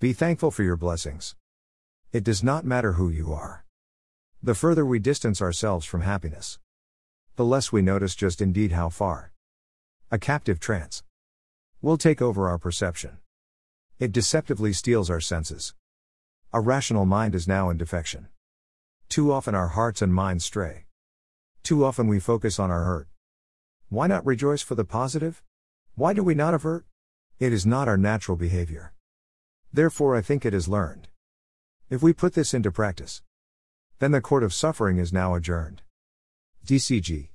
Be thankful for your blessings. It does not matter who you are. The further we distance ourselves from happiness, the less we notice just indeed how far. A captive trance will take over our perception. It deceptively steals our senses. A rational mind is now in defection. Too often our hearts and minds stray. Too often we focus on our hurt. Why not rejoice for the positive? Why do we not avert? It is not our natural behavior. Therefore, I think it is learned. If we put this into practice, then the court of suffering is now adjourned. DCG